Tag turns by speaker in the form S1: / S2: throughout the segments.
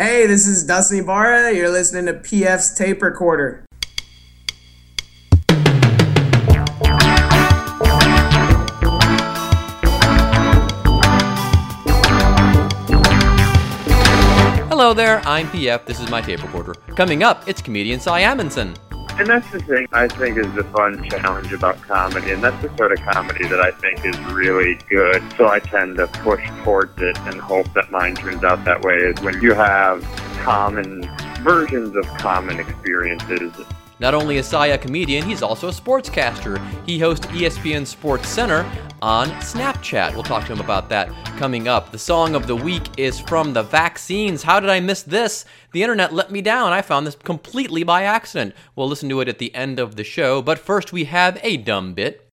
S1: Hey, this is Dustin Barra. You're listening to PF's Tape Recorder.
S2: Hello there, I'm PF. This is my tape recorder. Coming up, it's comedian Cy Amundson.
S3: And that's the thing I think is the fun challenge about comedy, and that's the sort of comedy that I think is really good. So I tend to push towards it and hope that mine turns out that way. Is when you have common versions of common experiences.
S2: Not only is Cy a comedian, he's also a sportscaster. He hosts ESPN Sports Center on Snapchat. We'll talk to him about that coming up. The song of the week is from the vaccines. How did I miss this? The internet let me down. I found this completely by accident. We'll listen to it at the end of the show, but first we have a dumb bit.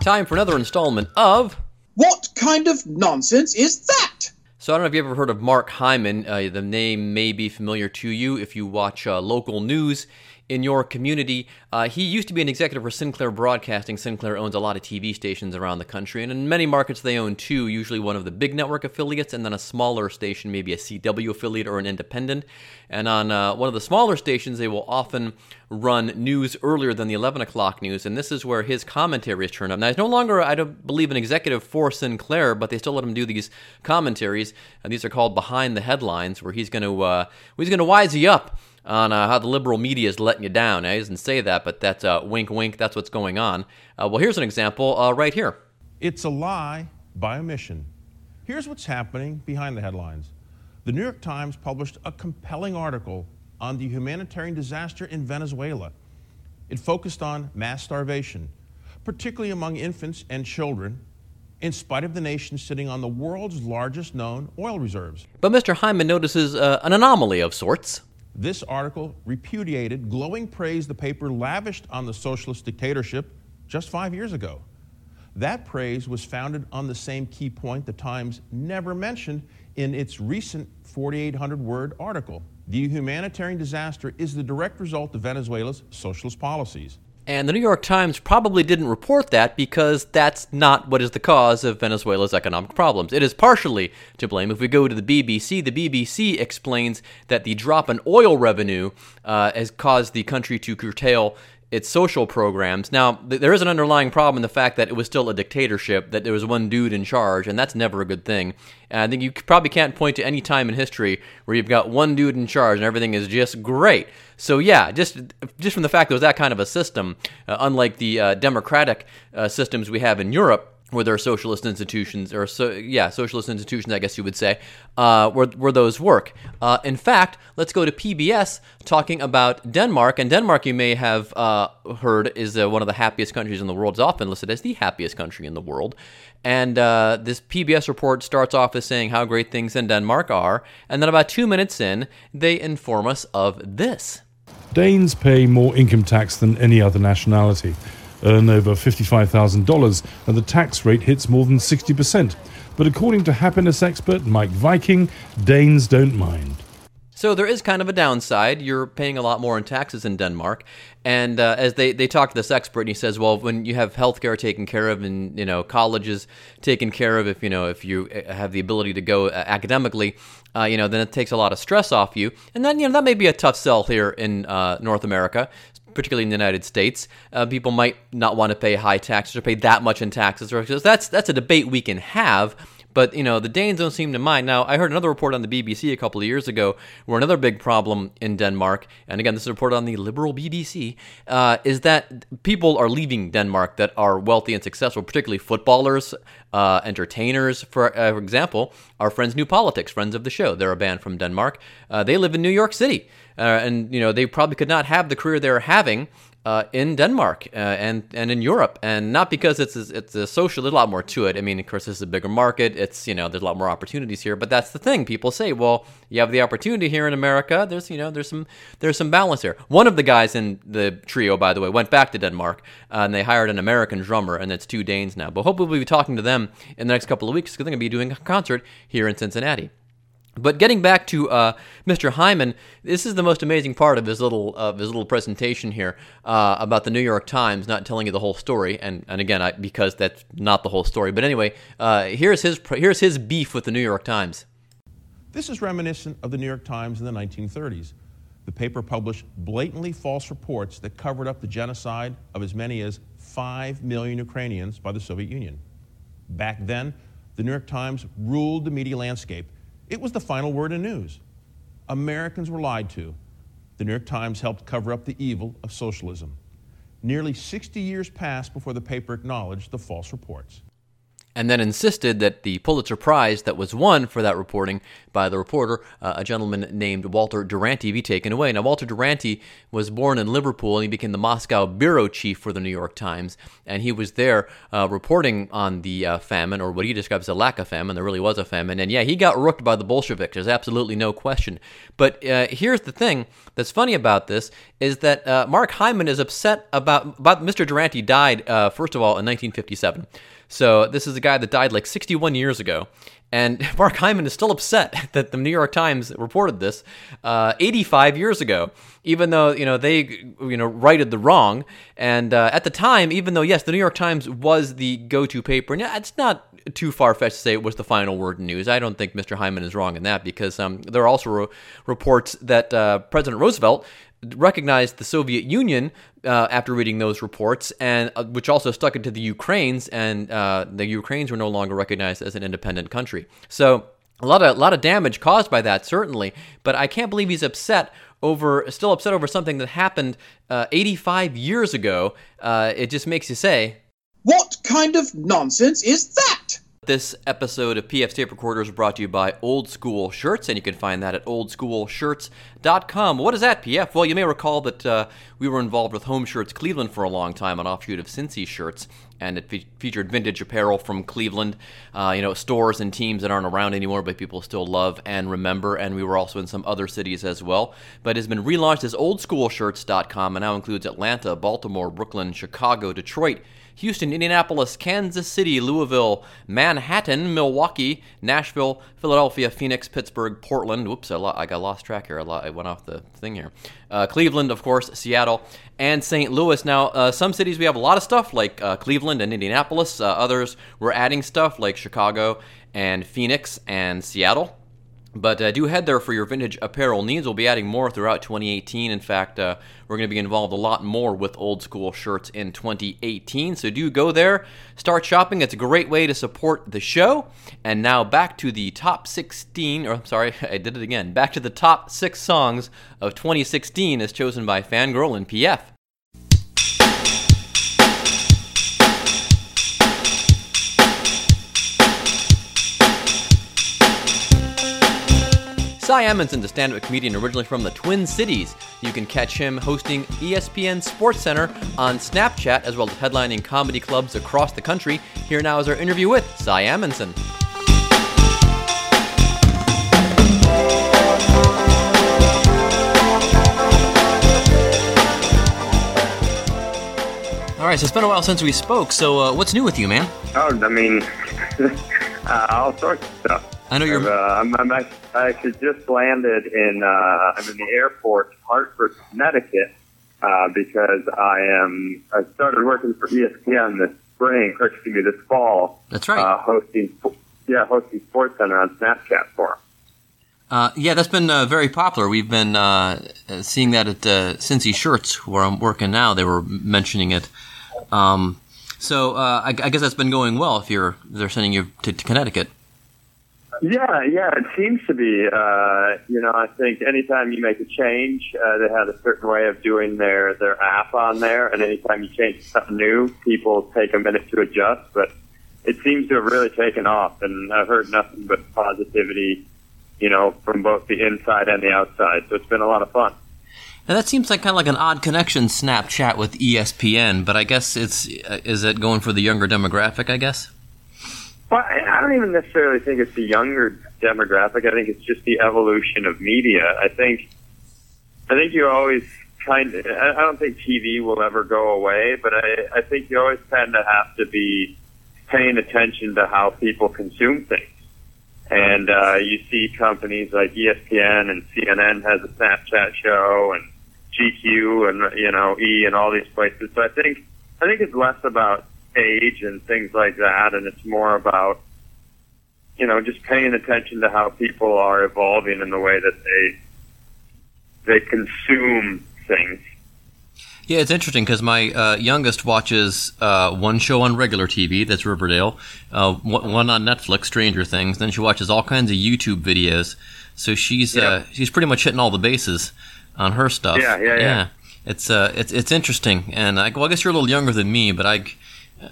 S2: Time for another installment of
S4: What kind of nonsense is that?
S2: So I don't know if you've ever heard of Mark Hyman. Uh, the name may be familiar to you if you watch uh, local news in your community. Uh, he used to be an executive for Sinclair Broadcasting. Sinclair owns a lot of TV stations around the country, and in many markets they own two, usually one of the big network affiliates and then a smaller station, maybe a CW affiliate or an independent. And on uh, one of the smaller stations, they will often run news earlier than the 11 o'clock news, and this is where his commentary is turned up. Now, he's no longer, I don't believe, an executive for Sinclair, but they still let him do these commentaries, and these are called Behind the Headlines, where he's going to uh, he's going to wise you up on uh, how the liberal media is letting you down. Now, he doesn't say that, but that's uh, wink, wink. That's what's going on. Uh, well, here's an example uh, right here.
S5: It's a lie by omission. Here's what's happening behind the headlines. The New York Times published a compelling article on the humanitarian disaster in Venezuela. It focused on mass starvation, particularly among infants and children, in spite of the nation sitting on the world's largest known oil reserves.
S2: But Mr. Hyman notices uh, an anomaly of sorts.
S5: This article repudiated glowing praise the paper lavished on the socialist dictatorship just five years ago. That praise was founded on the same key point the Times never mentioned in its recent 4,800 word article. The humanitarian disaster is the direct result of Venezuela's socialist policies.
S2: And the New York Times probably didn't report that because that's not what is the cause of Venezuela's economic problems. It is partially to blame. If we go to the BBC, the BBC explains that the drop in oil revenue uh, has caused the country to curtail its social programs. Now, th- there is an underlying problem in the fact that it was still a dictatorship, that there was one dude in charge, and that's never a good thing. And I think you probably can't point to any time in history where you've got one dude in charge and everything is just great. So yeah, just just from the fact there was that kind of a system, uh, unlike the uh, democratic uh, systems we have in Europe, where there are socialist institutions, or so, yeah, socialist institutions, I guess you would say, uh, where, where those work. Uh, in fact, let's go to PBS talking about Denmark. And Denmark, you may have uh, heard, is uh, one of the happiest countries in the world. It's often listed as the happiest country in the world. And uh, this PBS report starts off as saying how great things in Denmark are. And then about two minutes in, they inform us of this.
S6: Danes pay more income tax than any other nationality, earn over $55,000, and the tax rate hits more than 60%. But according to happiness expert Meik Wiking, Danes don't mind.
S2: So there is kind of a downside. You're paying a lot more in taxes in Denmark, and uh, as they, they talk to this expert, and he says, well, when you have healthcare taken care of, and you know colleges taken care of, if you know if you uh, have the ability to go uh, academically, uh, you know then it takes a lot of stress off you, and then you know that may be a tough sell here in uh, North America. Particularly in the United States, uh, people might not want to pay high taxes or pay that much in taxes. So that's that's a debate we can have. But you know the Danes don't seem to mind. Now I heard another report on the BBC a couple of years ago where another big problem in Denmark, and again this is reported on the liberal BBC, uh, is that people are leaving Denmark that are wealthy and successful, particularly footballers, uh, entertainers. For, uh, for example, our friends New Politics, friends of the show, they're a band from Denmark. Uh, they live in New York City, uh, and you know they probably could not have the career they're having uh, in Denmark uh, and and in Europe, and not because it's a, it's a social. There's a lot more to it. I mean, of course, this is a bigger market. It's you know there's a lot more opportunities here. But that's the thing. People say, well, you have the opportunity here in America. There's you know there's some there's some balance here. One of the guys in the trio, by the way, went back to Denmark, uh, and they hired an American drummer, and it's two Danes now. But hopefully we'll be talking to them in the next couple of weeks because they're going to be doing a concert here in Cincinnati. But getting back to uh, Mr. Hyman, this is the most amazing part of his little his little presentation here uh, about the New York Times not telling you the whole story, and and again I, because that's not the whole story. But anyway, uh, here's his here's his beef with the New York Times.
S5: This is reminiscent of the New York Times in the 1930s. The paper published blatantly false reports that covered up the genocide of as many as 5 million Ukrainians by the Soviet Union. Back then, the New York Times ruled the media landscape it was the final word in news. Americans were lied to. The New York Times helped cover up the evil of socialism. Nearly 60 years passed before the paper acknowledged the false reports
S2: and then insisted that the Pulitzer Prize that was won for that reporting by the reporter, uh, a gentleman named Walter Duranty, be taken away. Now, Walter Duranty was born in Liverpool and he became the Moscow bureau chief for the New York Times, and he was there uh, reporting on the uh, famine, or what he describes as a lack of famine. There really was a famine, and yeah, he got rooked by the Bolsheviks. There's absolutely no question. But uh, here's the thing that's funny about this is that uh, Mark Hyman is upset about, about Mr. Duranty died, uh, first of all, in 1957. So this is a guy that died like 61 years ago. And Mark Hyman is still upset that the New York Times reported this uh, 85 years ago, even though you know they you know righted the wrong. And uh, at the time, even though yes, the New York Times was the go-to paper, and it's not too far fetched to say it was the final word in news. I don't think Mr. Hyman is wrong in that because um, there are also re- reports that uh, President Roosevelt recognized the Soviet Union uh, after reading those reports, and uh, which also stuck it to the Ukraines, and uh, the Ukraines were no longer recognized as an independent country. So a lot of a lot of damage caused by that, certainly. But I can't believe he's upset over, still upset over something that happened uh, 85 years ago. Uh, it just makes you say,
S4: "What kind of nonsense is that?"
S2: This episode of PF Tape Recorders is brought to you by Old School Shirts, and you can find that at oldschoolshirts.com. What is that, PF? Well, you may recall that uh, we were involved with Home Shirts Cleveland for a long time, an offshoot of Cincy Shirts, and it fe- featured vintage apparel from Cleveland, uh, you know, stores and teams that aren't around anymore, but people still love and remember. And we were also in some other cities as well. But it has been relaunched as oldschoolshirts.com and now includes Atlanta, Baltimore, Brooklyn, Chicago, Detroit, Houston, Indianapolis, Kansas City, Louisville, Manhattan, Milwaukee, Nashville, Philadelphia, Phoenix, Pittsburgh, Portland. Whoops, I, lo- I got lost track here. I, lo- I, went off the thing here. Uh, Cleveland, of course, Seattle, and St. Louis. Now, uh, some cities we have a lot of stuff like uh, Cleveland and Indianapolis. Uh, others we're adding stuff like Chicago and Phoenix and Seattle. But uh, do head there for your vintage apparel needs. We'll be adding more throughout 2018. In fact, uh, we're going to be involved a lot more with old school shirts in 2018. So do go there, start shopping. It's a great way to support the show. And now back to the top 16, or I'm sorry, I did it again. Back to the top six songs of 2016 as chosen by Fangirl and PF. Cy Amundson's a stand-up comedian originally from the Twin Cities. You can catch him hosting ESPN Sports Center on Snapchat, as well as headlining comedy clubs across the country. Here now is our interview with Cy Amundson. All right, so it's been a while since we spoke. So, uh, what's new with you, man?
S3: Oh, I mean, uh, all sorts of stuff.
S2: I know you're.
S3: Uh, I'm, I'm I actually just landed in. Uh, I'm in the airport, Hartford, Connecticut, uh, because I am. I started working for ESPN this spring, or excuse me, this fall.
S2: That's right.
S3: Uh, hosting, yeah, hosting Sports Center on Snapchat for 'em.
S2: Uh, yeah, that's been uh, very popular. We've been uh, seeing that at uh, Cincy Shirts, where I'm working now. They were mentioning it. Um, so uh, I, I guess that's been going well. If you're they're sending you to, to Connecticut.
S3: Yeah, yeah, it seems to be. Uh, you know, I think anytime you make a change, uh, they have a certain way of doing their their app on there, and anytime you change something new, people take a minute to adjust. But it seems to have really taken off, and I've heard nothing but positivity. You know, from both the inside and the outside. So it's been a lot of fun.
S2: Now that seems like kind of like an odd connection, Snapchat with ESPN. But I guess it's uh, is it going for the younger demographic? I guess.
S3: Well, I don't even necessarily think it's the younger demographic. I think it's just the evolution of media. I think, I think you always kind of. I don't think TV will ever go away, but I, I think you always tend to have to be paying attention to how people consume things. and uh, you see companies like ESPN and CNN has a Snapchat show, and GQ and you know E and all these places. So I think I think it's less about age and things like that, and it's more about you know just paying attention to how people are evolving in the way that they they consume things.
S7: Yeah, it's interesting because my uh, youngest watches uh, one show on regular TV, that's Riverdale, uh, one on Netflix, Stranger Things. Then she watches all kinds of YouTube videos. So she's uh, she's pretty much hitting all the bases on her stuff.
S3: Yeah, yeah, yeah.
S7: It's uh, it's it's interesting, and I, well, I guess you're a little younger than me, but I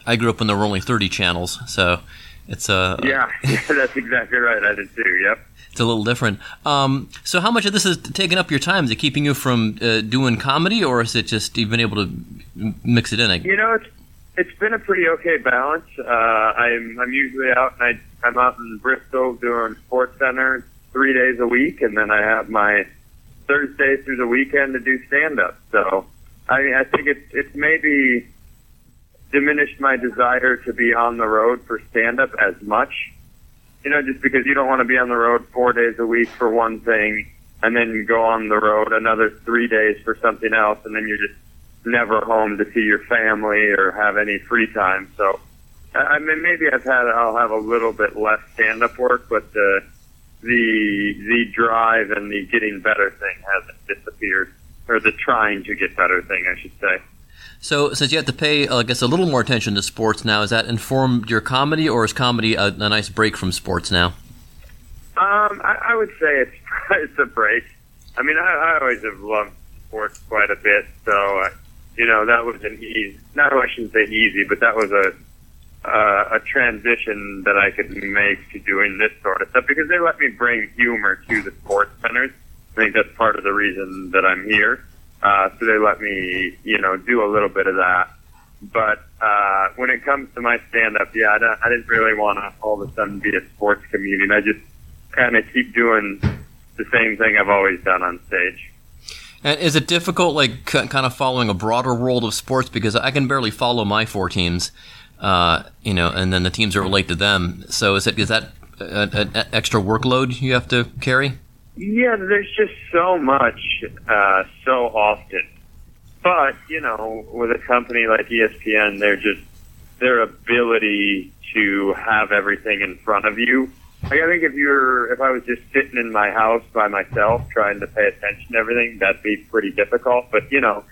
S7: I grew up when there were only 30 channels, so it's uh
S3: Yeah, yeah, that's exactly right. I did too. Yep.
S7: it's a little different. Um, so how much of this is taking up your time? Is it keeping you from uh, doing comedy, or is it just you've been able to mix it in? I-
S3: You know, it's it's been a pretty okay balance. Uh, I'm I'm usually out and I I'm out in Bristol doing Sports Center three days a week, and then I have my Thursday through the weekend to do stand up. So I I think it's it's maybe diminished my desire to be on the road for stand up as much. You know, just because you don't want to be on the road four days a week for one thing, and then go on the road another three days for something else, and then you're just never home to see your family or have any free time. So, I I mean, maybe I've had I'll have a little bit less stand up work, but the the the drive and the getting better thing hasn't disappeared, or the trying to get better thing, I should say.
S7: So, since you have to pay, uh, I guess, a little more attention to sports now, has that informed your comedy, or is comedy a, a nice break from sports now?
S3: Um, I, I would say it's it's a break. I mean, I, I always have loved sports quite a bit, so uh, you know that was an easy. Not I shouldn't say easy, but that was a uh, a transition that I could make to doing this sort of stuff because they let me bring humor to the sports centers. I think that's part of the reason that I'm here. Uh, so they let me, you know, do a little bit of that. But uh, when it comes to my stand-up, yeah, I, don't, I didn't really want to all of a sudden be a sports comedian. I just kind of keep doing the same thing I've always done on stage.
S7: And is it difficult, like, k- kind of following a broader world of sports? Because I can barely follow my four teams, uh, you know, and then the teams that relate to them. So is it is that an extra workload you have to carry?
S3: Yeah, there's just so much, uh, so often. But, you know, with a company like ESPN, they're just, their ability to have everything in front of you. Like, I think if you're, if I was just sitting in my house by myself trying to pay attention to everything, that'd be pretty difficult. But, you know,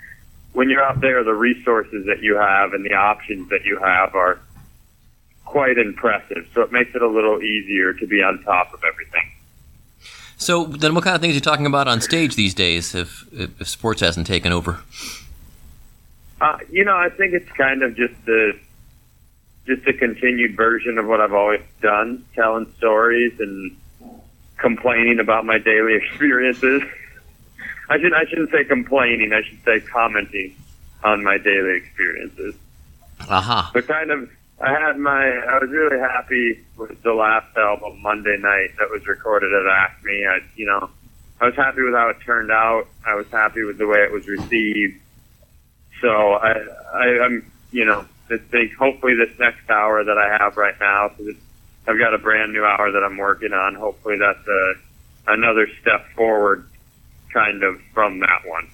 S3: when you're out there, the resources that you have and the options that you have are quite impressive. So it makes it a little easier to be on top of everything.
S7: So then, what kind of things are you talking about on stage these days? If if, sports hasn't taken over,
S3: Uh, you know, I think it's kind of just the just a continued version of what I've always done, telling stories and complaining about my daily experiences. I should I shouldn't say complaining. I should say commenting on my daily experiences.
S7: aha.
S3: But kind of, I had my, I was really happy with the last album, Monday Night, that was recorded at Acme. I, you know, I was happy with how it turned out. I was happy with the way it was received. So I, I I'm, you know, I think hopefully this next hour that I have right now, because I've got a brand new hour that I'm working on. Hopefully that's a, another step forward, kind of from that one.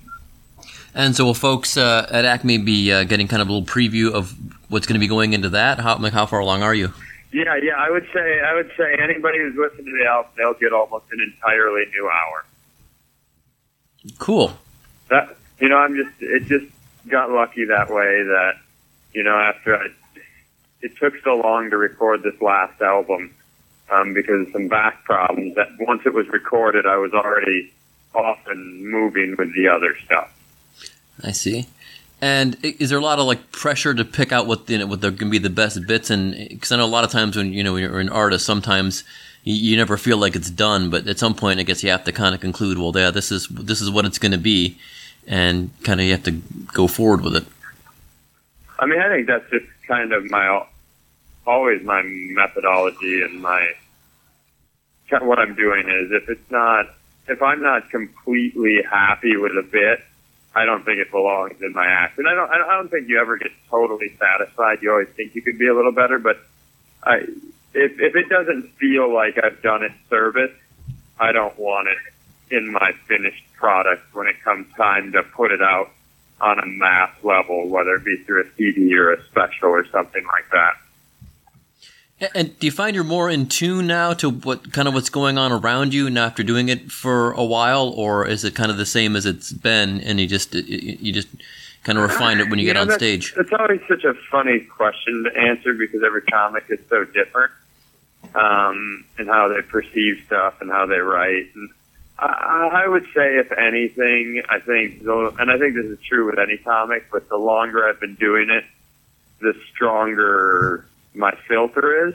S7: And so, will folks uh, at Acme be uh, getting kind of a little preview of what's going to be going into that? How like how far along are you?
S3: Yeah, yeah. I would say I would say anybody who's listening to the album, they'll get almost an entirely new hour.
S7: Cool.
S3: That you know, I'm just it just got lucky that way that you know after I it took so long to record this last album um, because of some back problems that once it was recorded, I was already off and moving with the other stuff.
S7: I see. And is there a lot of like pressure to pick out what you know, what they're going to be the best bits? And because I know a lot of times when you know when you're an artist, sometimes you, you never feel like it's done, but at some point, I guess you have to kind of conclude, well, yeah, this is this is what it's going to be, and kind of you have to go forward with it.
S3: I mean, I think that's just kind of my always my methodology and my what I'm doing is if it's not if I'm not completely happy with a bit, I don't think it belongs in my act. And I don't I don't think you ever get totally satisfied. You always think you could be a little better, but I if if it doesn't feel like I've done it service, I don't want it in my finished product when it comes time to put it out on a mass level, whether it be through a CD or a special or something like that.
S7: And do you find you're more in tune now to what kind of what's going on around you now after doing it for a while, or is it kind of the same as it's been, and you just you just kind of refine it when you,
S3: You
S7: get
S3: know,
S7: on
S3: that's-
S7: stage?
S3: It's always such a funny question to answer because every comic is so different, um, and how they perceive stuff and how they write. And I, I would say, if anything, I think, the, and I think this is true with any comic, but the longer I've been doing it, the stronger my filter is.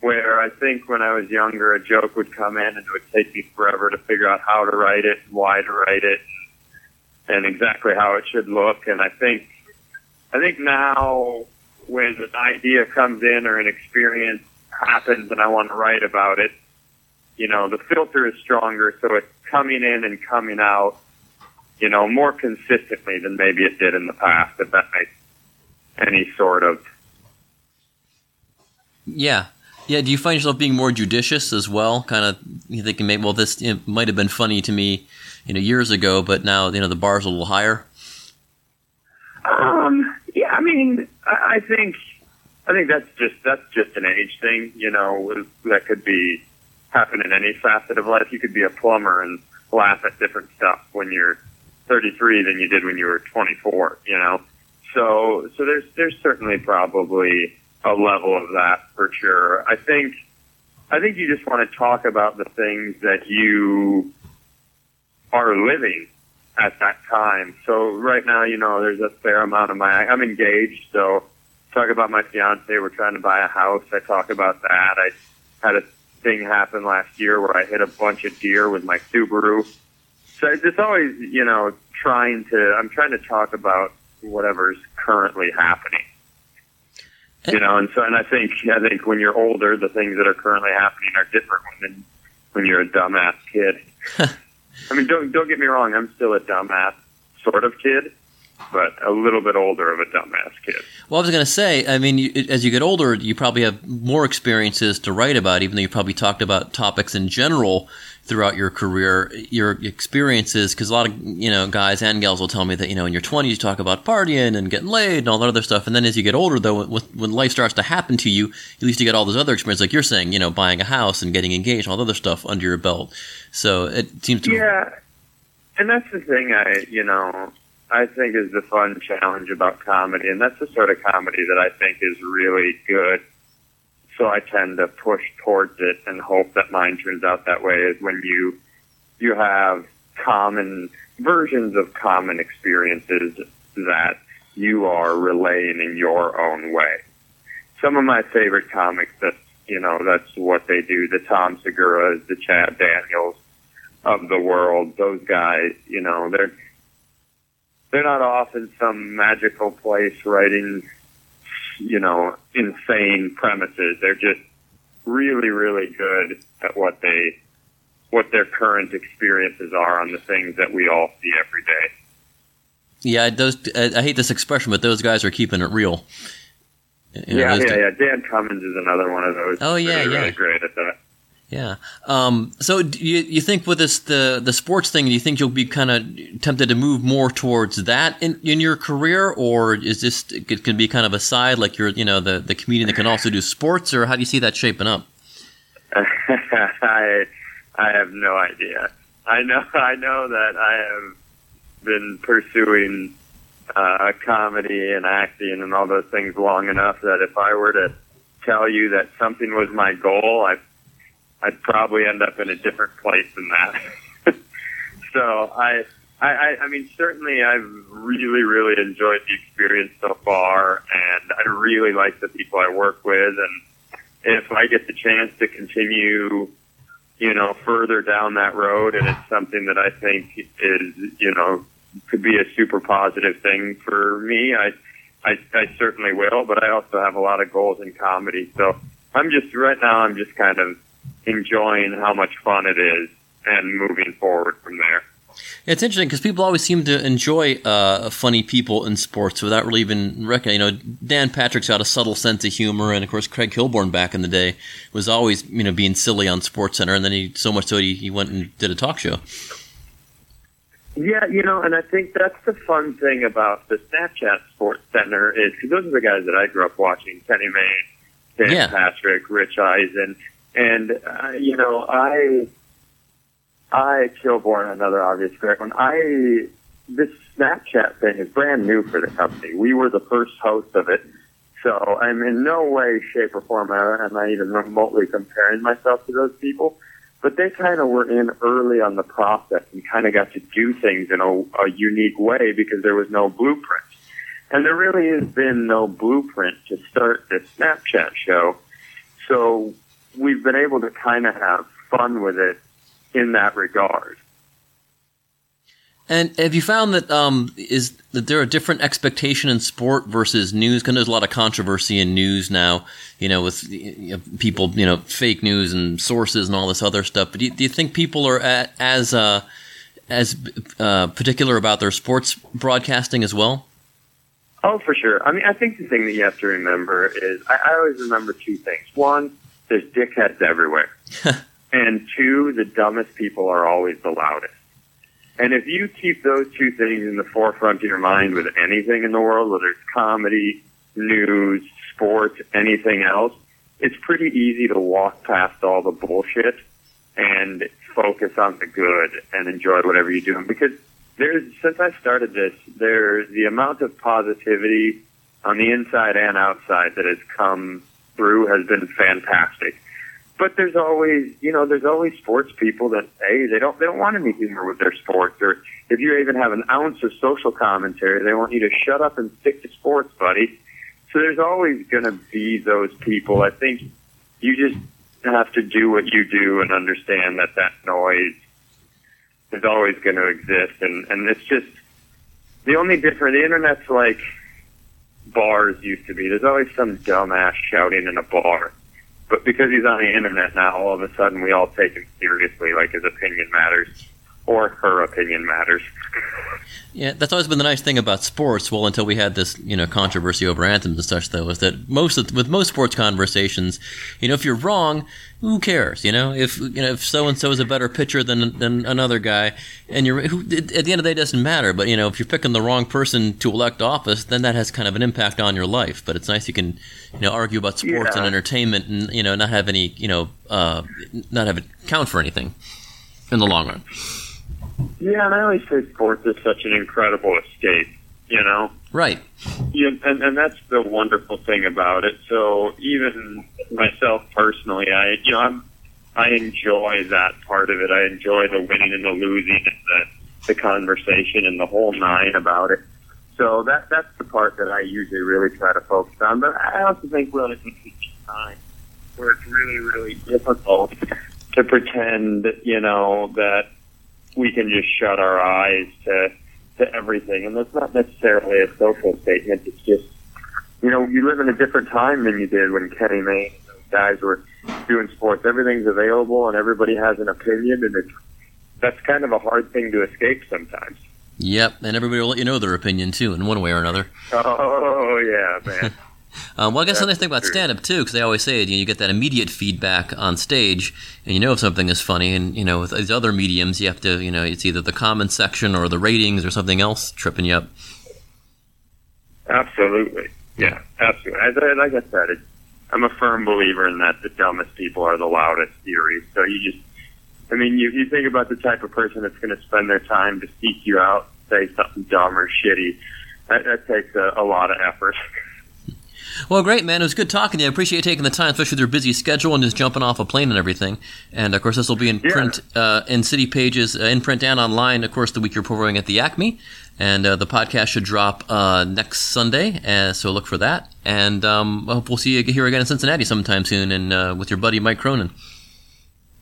S3: Where I think when I was younger, a joke would come in and it would take me forever to figure out how to write it, why to write it, and exactly how it should look. And I think, I think now when an idea comes in or an experience happens and I want to write about it, you know, the filter is stronger, so it's coming in and coming out, you know, more consistently than maybe it did in the past, if that makes any sort of
S7: Yeah. Yeah, do you find yourself being more judicious as well? Kind of thinking, maybe, well, this might have been funny to me, you know, years ago, but now you know the bar's a little higher.
S3: Um, yeah, I mean, I, I think, I think that's just that's just an age thing. You know, that could be happen in any facet of life. You could be a plumber and laugh at different stuff when you're 33 than you did when you were 24. You know, so so there's there's certainly probably a level of that for sure. I think I think you just want to talk about the things that you are living at that time. So right now, you know, there's a fair amount of my I'm engaged, so talk about my fiance, we're trying to buy a house. I talk about that. I had a thing happen last year where I hit a bunch of deer with my Subaru. So it's always, you know, trying to I'm trying to talk about whatever's currently happening. You know, and so and I think I think when you're older, the things that are currently happening are different when when you're a dumbass kid. I mean, don't don't get me wrong. I'm still a dumbass sort of kid, but a little bit older of a dumbass kid.
S7: Well, I was going to say, I mean, you, as you get older, you probably have more experiences to write about, even though you probably talked about topics in general throughout your career. Your experiences, because a lot of you know guys and gals will tell me that you know in your twenties you talk about partying and getting laid and all that other stuff, and then as you get older, though, when, when life starts to happen to you, at least you get all those other experiences, like you're saying, you know, buying a house and getting engaged, and all the other stuff under your belt. So it seems to
S3: Yeah, and that's the thing. I you know I think is the fun challenge about comedy, and that's the sort of comedy that I think is really good. So I tend to push towards it and hope that mine turns out that way. Is when you you have common versions of common experiences that you are relaying in your own way. Some of my favorite comics that you know that's what they do. The Tom Seguras, the Chad Daniels of the world. Those guys, you know, they're they're not off in some magical place writing, you know, insane premises. They're just really, really good at what they what their current experiences are on the things that we all see every day.
S7: Yeah, those. I I hate this expression, but those guys are keeping it real. You know,
S3: yeah, yeah, yeah. Dan Cummins is another one of those.
S7: Oh, yeah,
S3: really,
S7: yeah.
S3: really great at that.
S7: Yeah. Um, so, you you think with this the the sports thing, do you think you'll be kind of tempted to move more towards that in, in your career, or is this it can be kind of a side, like you're you know the the comedian that can also do sports, or how do you see that shaping up?
S3: I I have no idea. I know I know that I have been pursuing uh, comedy and acting and all those things long enough that if I were to tell you that something was my goal, I I'd probably end up in a different place than that. so I, I, I, mean, certainly I've really, really enjoyed the experience so far, and I really like the people I work with, and if I get the chance to continue, you know, further down that road, and it's something that I think is, you know, could be a super positive thing for me, I, I, I certainly will. But I also have a lot of goals in comedy, so I'm just right now. I'm just kind of enjoying how much fun it is and moving forward from there.
S7: It's interesting because people always seem to enjoy uh, funny people in sports without really even recognizing. You know, Dan Patrick's got a subtle sense of humor, and of course, Craig Kilborn back in the day was always you know being silly on Sports Center, and then he so much so he, he went and did a talk show.
S3: Yeah, you know, and I think that's the fun thing about the Snapchat Sports Center is because those are the guys that I grew up watching: Kenny Mayne, Dan
S7: Yeah.
S3: Patrick, Rich Eisen, and uh, you know, I, I Kilborn, another obvious great one. I this Snapchat thing is brand new for the company. We were the first host of it, so I'm in no way, shape, or form am I even remotely comparing myself to those people but they kind of were in early on the process and kind of got to do things in a, a unique way because there was no blueprint. And there really has been no blueprint to start this Snapchat show. So we've been able to kind of have fun with it in that regard.
S7: And have you found that um, is that there a different expectation in sport versus news? Because there's a lot of controversy in news now, you know, with you know, people, you know, fake news and sources and all this other stuff. But do you, do you think people are at, as uh, as uh, particular about their sports broadcasting as well?
S3: Oh, for sure. I mean, I think the thing that you have to remember is I, I always remember two things. One, there's dickheads everywhere. and two, the dumbest people are always the loudest. And if you keep those two things in the forefront of your mind with anything in the world, whether it's comedy, news, sports, anything else, it's pretty easy to walk past all the bullshit and focus on the good and enjoy whatever you're doing. Because there's, since I started this, there's the amount of positivity on the inside and outside that has come through has been fantastic. But there's always, you know, there's always sports people that, hey, they don't, they don't want any humor with their sports. Or if you even have an ounce of social commentary, they want you to shut up and stick to sports, buddy. So there's always going to be those people. I think you just have to do what you do and understand that that noise is always going to exist. And, and it's just the only difference. The internet's like bars used to be. There's always some dumbass shouting in a bar. But because he's on the internet now, all of a sudden we all take him seriously, like his opinion matters, or her opinion matters.
S7: Yeah, that's always been the nice thing about sports. Well, until we had this, you know, controversy over anthems and such, though, is that most of, with most sports conversations, you know, if you're wrong, who cares? You know, if you know if so and so is a better pitcher than than another guy, and you're who, at the end of the day, it doesn't matter. But you know, if you're picking the wrong person to elect office, then that has kind of an impact on your life. But it's nice you can, you know, argue about sports
S3: Yeah.
S7: and entertainment, and you know, not have any, you know, uh, not have it count for anything in the long run.
S3: Yeah, and I always say sports is such an incredible escape, you know?
S7: Right.
S3: Yeah, and, and that's the wonderful thing about it. So even myself personally, I you know I'm I enjoy that part of it. I enjoy the winning and the losing and the the conversation and the whole nine about it. So that that's the part that I usually really try to focus on. But I also think we're in a time where it's really really difficult to pretend, you know, that we can just shut our eyes to to everything. And that's not necessarily a social statement. It's just, you know, you live in a different time than you did when Kenny Mayne and those guys were doing sports. Everything's available and everybody has an opinion, and it's that's kind of a hard thing to escape sometimes.
S7: Yep, and everybody will let you know their opinion too, in one way or another.
S3: Oh yeah, man.
S7: Um, well, I guess the nice thing about
S3: true.
S7: stand-up too, because they always say you, know, you get that immediate feedback on stage, and you know if something is funny. And you know, with these other mediums, you have to, you know, it's either the comment section or the ratings or something else tripping you up.
S3: Absolutely. Yeah, absolutely. As I, like I said, it, I'm a firm believer in that the dumbest people are the loudest theory. So you just, I mean, you, you think about the type of person that's going to spend their time to seek you out, say something dumb or shitty. That, that takes a, a lot of effort.
S7: Well, great, man. It was good talking to you. I appreciate you taking the time, especially with your busy schedule and just jumping off a plane and everything. And of course, this will be in
S3: Yeah.
S7: print, uh, in city pages, uh, in print and online. Of course, the week you're performing at the Acme, and uh, the podcast should drop uh, next Sunday. Uh, so look for that. And um, I hope we'll see you here again in Cincinnati sometime soon, and uh, with your buddy Mike Cronin.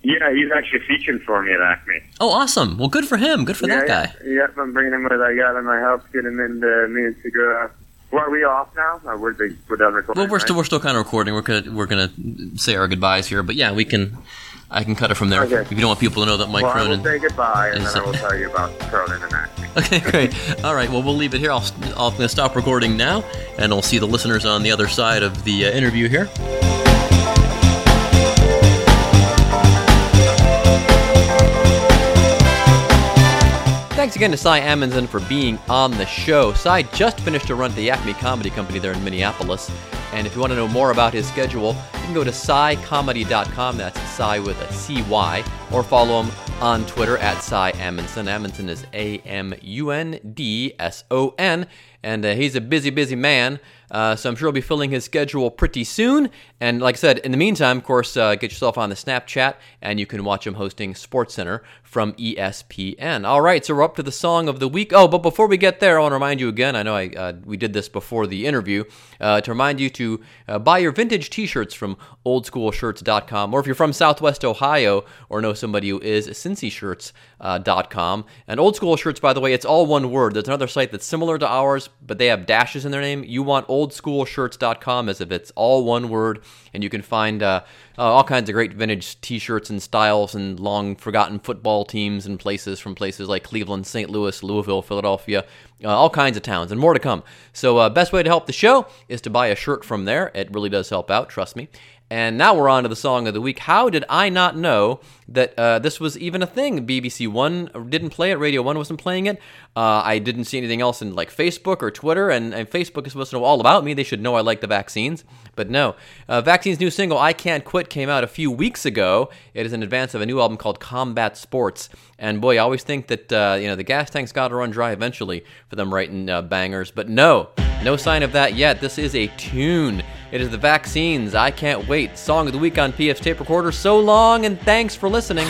S3: Yeah, he's actually featuring for me at Acme.
S7: Oh, awesome! Well, good for him. Good for
S3: yeah,
S7: that guy.
S3: Yeah, yeah, I'm bringing him with. I got him. I helped get him into me and Segura. Well, are we off now? Or we're, we're done recording.
S7: Well, we're
S3: right?
S7: still we're still kind of recording. We're gonna we're gonna say our goodbyes here, but yeah, we can. I can cut it from there
S3: Okay.
S7: if you don't want people to know that Mike
S3: Well, I will
S7: Cronin.
S3: say goodbye, and then I will tell you about Cronin and acting.
S7: Okay, great. All right, well, we'll leave it here. I'll, I'll stop recording now, and I'll see the listeners on the other side of the uh, interview here.
S2: Thanks again to Cy Amundson for being on the show. Cy just finished a run at the Acme Comedy Company there in Minneapolis. And if you want to know more about his schedule, you can go to cycomedy.com. That's Cy with a C-Y. Or follow him on Twitter at Cy Amundson. Amundson is A-M-U-N-D-S-O-N. And uh, he's a busy, busy man. Uh, so I'm sure he'll be filling his schedule pretty soon. And like I said, in the meantime, of course, uh, get yourself on the Snapchat and you can watch him hosting SportsCenter from ESPN. All right, so we're up to the song of the week. Oh, but before we get there, I want to remind you again. I know I uh, we did this before the interview uh, to remind you to uh, buy your vintage T-shirts from OldSchoolShirts.com, or if you're from Southwest Ohio or know somebody who is, CincyShirts.com. And Old School Shirts, by the way, it's all one word. There's another site that's similar to ours, but they have dashes in their name. You want OldSchoolShirts.com as if it's all one word, and you can find uh, uh, all kinds of great vintage T-shirts and styles and long forgotten football teams and places from places like Cleveland, St. Louis, Louisville, Philadelphia, uh, all kinds of towns, and more to come. So, uh, best way to help the show is to buy a shirt from there. It really does help out, trust me. And now we're on to the song of the week. How did I not know that uh, this was even a thing? BBC One didn't play it, Radio One wasn't playing it. Uh, I didn't see anything else in like Facebook or Twitter, and, and Facebook is supposed to know all about me. They should know I like the vaccines, but no. Uh, Vaccine's new single "I Can't Quit" came out a few weeks ago. It is in advance of a new album called Combat Sports. And boy, I always think that uh, you know the gas tank's got to run dry eventually for them writing uh, bangers, but no, no sign of that yet. This is a tune. It is the vaccines. I can't wait. Song of the week on PF's tape recorder. So long, and thanks for listening.